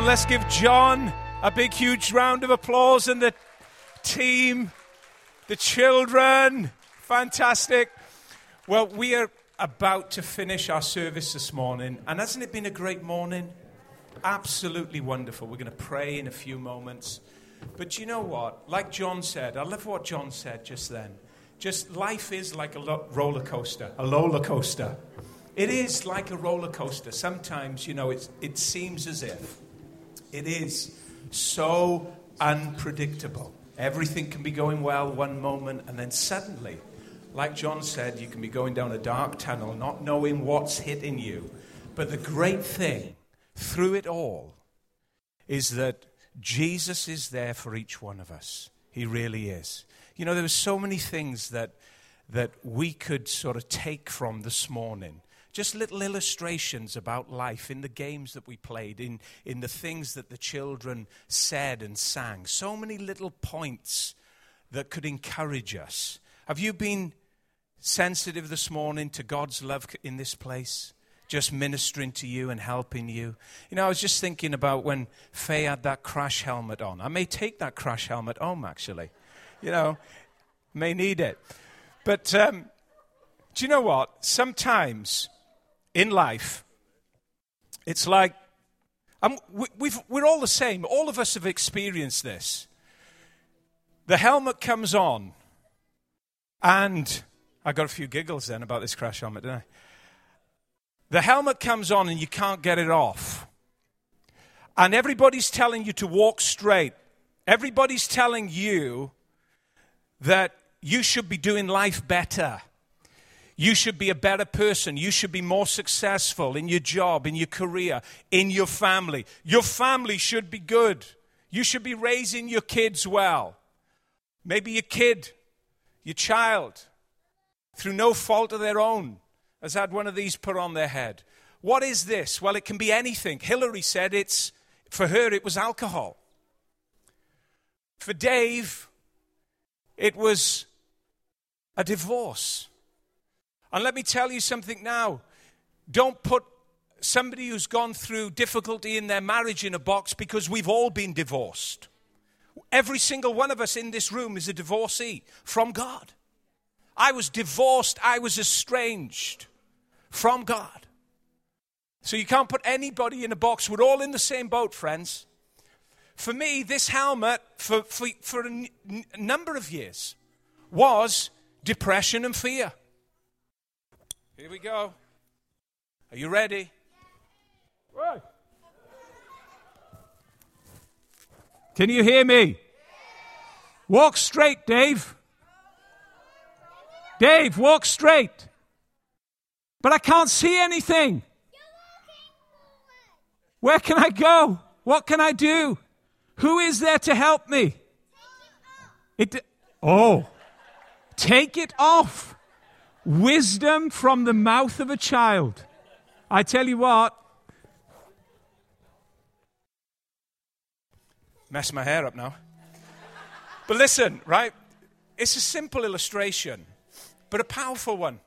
on, let's give John a big, huge round of applause and the team, the children. Fantastic. Well, we are about to finish our service this morning, and hasn't it been a great morning? Absolutely wonderful. We're going to pray in a few moments. But you know what? Like John said, I love what John said just then. Just life is like a lo- roller coaster, a roller coaster. It is like a roller coaster. Sometimes, you know, it seems as if it is so unpredictable. Everything can be going well one moment, and then suddenly, like John said, you can be going down a dark tunnel, not knowing what's hitting you. But the great thing through it all is that Jesus is there for each one of us. He really is. You know, there were so many things that, that we could sort of take from this morning just little illustrations about life in the games that we played, in, in the things that the children said and sang. So many little points that could encourage us. Have you been sensitive this morning to God's love in this place? Just ministering to you and helping you. You know, I was just thinking about when Faye had that crash helmet on. I may take that crash helmet home, actually. You know, may need it. But um, do you know what? Sometimes in life, it's like um, we, we're all the same. All of us have experienced this. The helmet comes on, and I got a few giggles then about this crash helmet, didn't I? The helmet comes on, and you can't get it off. And everybody's telling you to walk straight. Everybody's telling you that you should be doing life better. You should be a better person. You should be more successful in your job, in your career, in your family. Your family should be good. You should be raising your kids well. Maybe your kid, your child, through no fault of their own, has had one of these put on their head. What is this? Well, it can be anything. Hillary said it's, for her, it was alcohol. For Dave, it was a divorce. And let me tell you something now. Don't put somebody who's gone through difficulty in their marriage in a box because we've all been divorced. Every single one of us in this room is a divorcee from God. I was divorced, I was estranged from God. So you can't put anybody in a box. We're all in the same boat, friends. For me, this helmet, for, for, for a, n- a number of years, was depression and fear. Here we go. Are you ready? Right. Can you hear me? Walk straight, Dave. Dave, walk straight. But I can't see anything. Where can I go? What can I do? Who is there to help me? It, oh, take it off. Wisdom from the mouth of a child. I tell you what, mess my hair up now. But listen, right? It's a simple illustration, but a powerful one.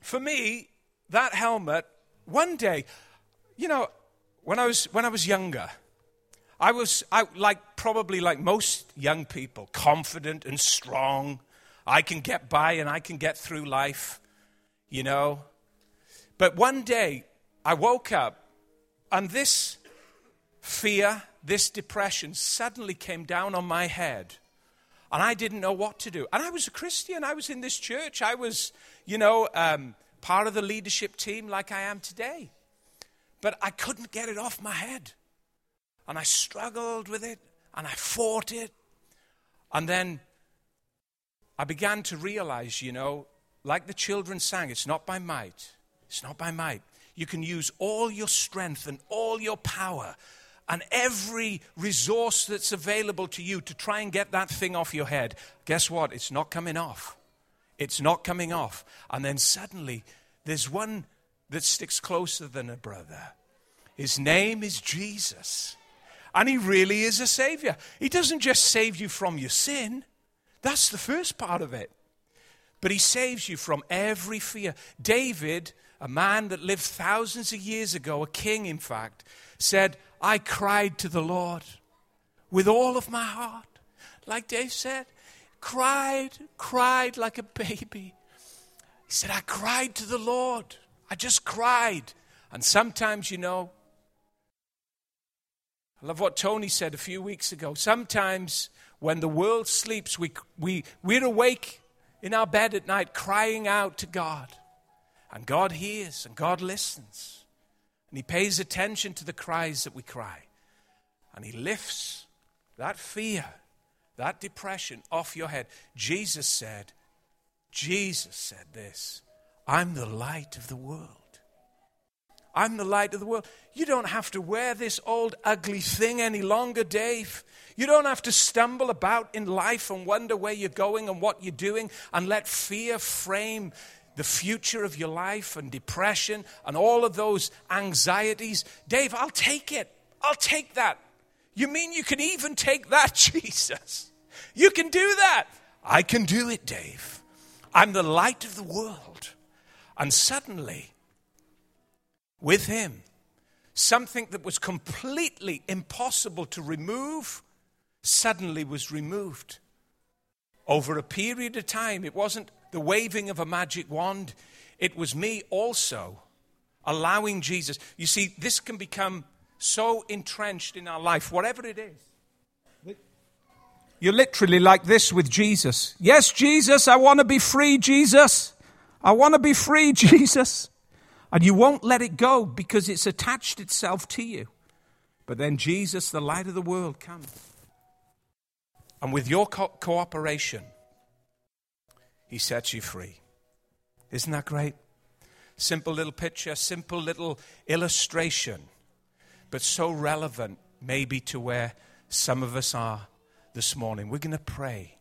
For me, that helmet, one day, you know, when I was, when I was younger, I was I, like probably like most young people, confident and strong, I can get by and I can get through life, you know. But one day I woke up and this fear, this depression suddenly came down on my head. And I didn't know what to do. And I was a Christian. I was in this church. I was, you know, um, part of the leadership team like I am today. But I couldn't get it off my head. And I struggled with it and I fought it. And then I began to realize, you know, like the children sang, it's not by might, it's not by might. You can use all your strength and all your power and every resource that's available to you to try and get that thing off your head. Guess what? It's not coming off. It's not coming off. And then suddenly, there's one that sticks closer than a brother. His name is Jesus. And he really is a savior. He doesn't just save you from your sin, that's the first part of it. But he saves you from every fear. David, a man that lived thousands of years ago, a king in fact, said, I cried to the Lord with all of my heart. Like Dave said, cried, cried like a baby. He said, I cried to the Lord. I just cried. And sometimes, you know, I love what Tony said a few weeks ago. Sometimes when the world sleeps, we, we, we're awake in our bed at night crying out to God. And God hears and God listens. And He pays attention to the cries that we cry. And He lifts that fear, that depression off your head. Jesus said, Jesus said this I'm the light of the world. I'm the light of the world. You don't have to wear this old ugly thing any longer, Dave. You don't have to stumble about in life and wonder where you're going and what you're doing and let fear frame the future of your life and depression and all of those anxieties. Dave, I'll take it. I'll take that. You mean you can even take that, Jesus? You can do that. I can do it, Dave. I'm the light of the world. And suddenly, with him, something that was completely impossible to remove suddenly was removed. Over a period of time, it wasn't the waving of a magic wand, it was me also allowing Jesus. You see, this can become so entrenched in our life, whatever it is. You're literally like this with Jesus. Yes, Jesus, I want to be free, Jesus. I want to be free, Jesus. And you won't let it go because it's attached itself to you. But then Jesus, the light of the world, comes. And with your co- cooperation, he sets you free. Isn't that great? Simple little picture, simple little illustration, but so relevant maybe to where some of us are this morning. We're going to pray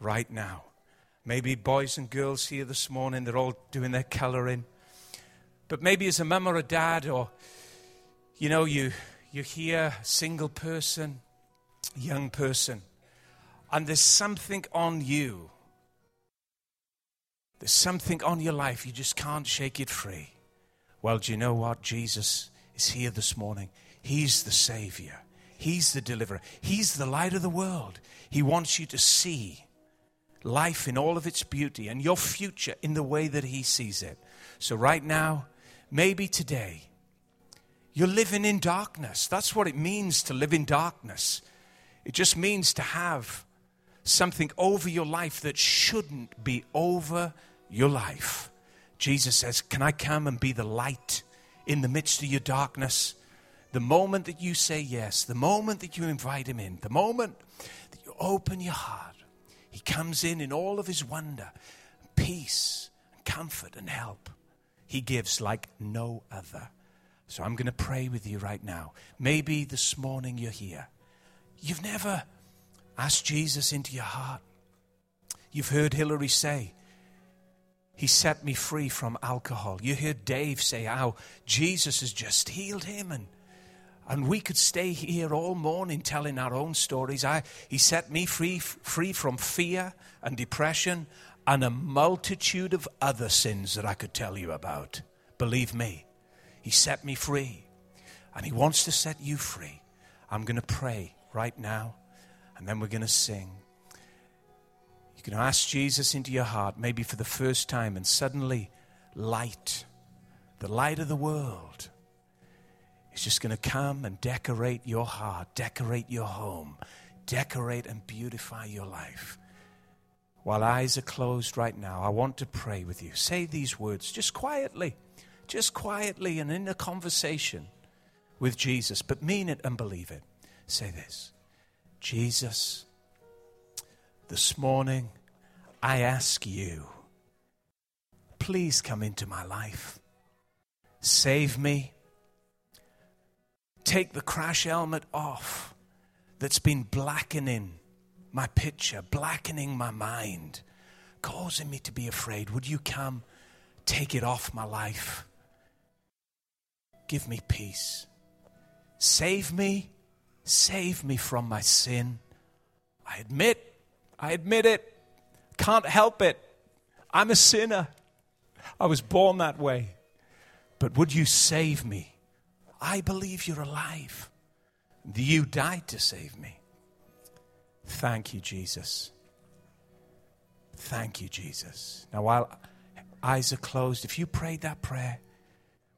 right now. Maybe boys and girls here this morning, they're all doing their coloring. But maybe as a mum or a dad, or, you know, you, you hear single person, young person, and there's something on you. There's something on your life, you just can't shake it free. Well, do you know what? Jesus is here this morning. He's the Savior, He's the deliverer, He's the light of the world. He wants you to see life in all of its beauty and your future in the way that He sees it. So, right now, Maybe today you're living in darkness. That's what it means to live in darkness. It just means to have something over your life that shouldn't be over your life. Jesus says, Can I come and be the light in the midst of your darkness? The moment that you say yes, the moment that you invite him in, the moment that you open your heart, he comes in in all of his wonder, peace, comfort, and help he gives like no other. So I'm going to pray with you right now. Maybe this morning you're here. You've never asked Jesus into your heart. You've heard Hillary say, He set me free from alcohol. You heard Dave say how Jesus has just healed him. And, and we could stay here all morning telling our own stories. I, he set me free, free from fear and depression and a multitude of other sins that I could tell you about. Believe me, He set me free, and He wants to set you free. I'm going to pray right now, and then we're going to sing. You can ask Jesus into your heart, maybe for the first time, and suddenly, light, the light of the world, is just going to come and decorate your heart, decorate your home, decorate and beautify your life. While eyes are closed right now, I want to pray with you. Say these words just quietly, just quietly and in a conversation with Jesus, but mean it and believe it. Say this Jesus, this morning I ask you, please come into my life. Save me. Take the crash helmet off that's been blackening my picture, blackening my mind, causing me to be afraid. Would you come take it off my life? Give me peace. Save me. Save me from my sin. I admit, I admit it. Can't help it. I'm a sinner. I was born that way. But would you save me? I believe you're alive. You died to save me. Thank you, Jesus. Thank you, Jesus. Now, while eyes are closed, if you prayed that prayer,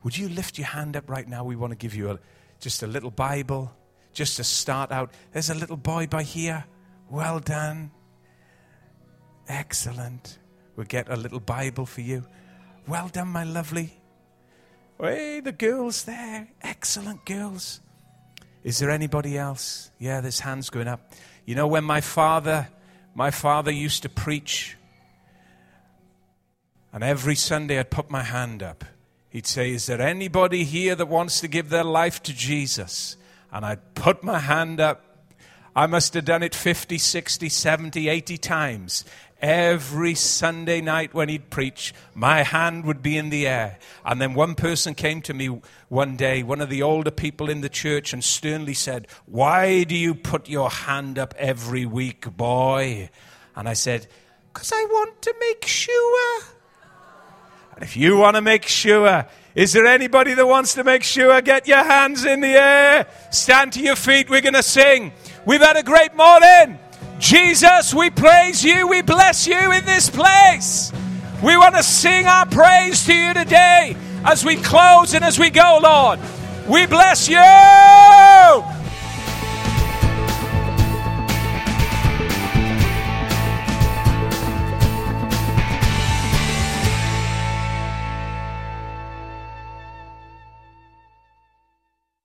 would you lift your hand up right now? We want to give you a, just a little Bible, just to start out. There's a little boy by here. Well done. Excellent. We'll get a little Bible for you. Well done, my lovely. Hey, the girls there. Excellent girls. Is there anybody else? Yeah, there's hands going up. You know, when my father, my father used to preach, and every Sunday I'd put my hand up. He'd say, Is there anybody here that wants to give their life to Jesus? And I'd put my hand up. I must have done it 50, 60, 70, 80 times. Every Sunday night when he'd preach, my hand would be in the air. And then one person came to me one day, one of the older people in the church, and sternly said, Why do you put your hand up every week, boy? And I said, Because I want to make sure. And if you want to make sure, is there anybody that wants to make sure? Get your hands in the air. Stand to your feet. We're going to sing. We've had a great morning. Jesus, we praise you, we bless you in this place. We want to sing our praise to you today as we close and as we go, Lord. We bless you.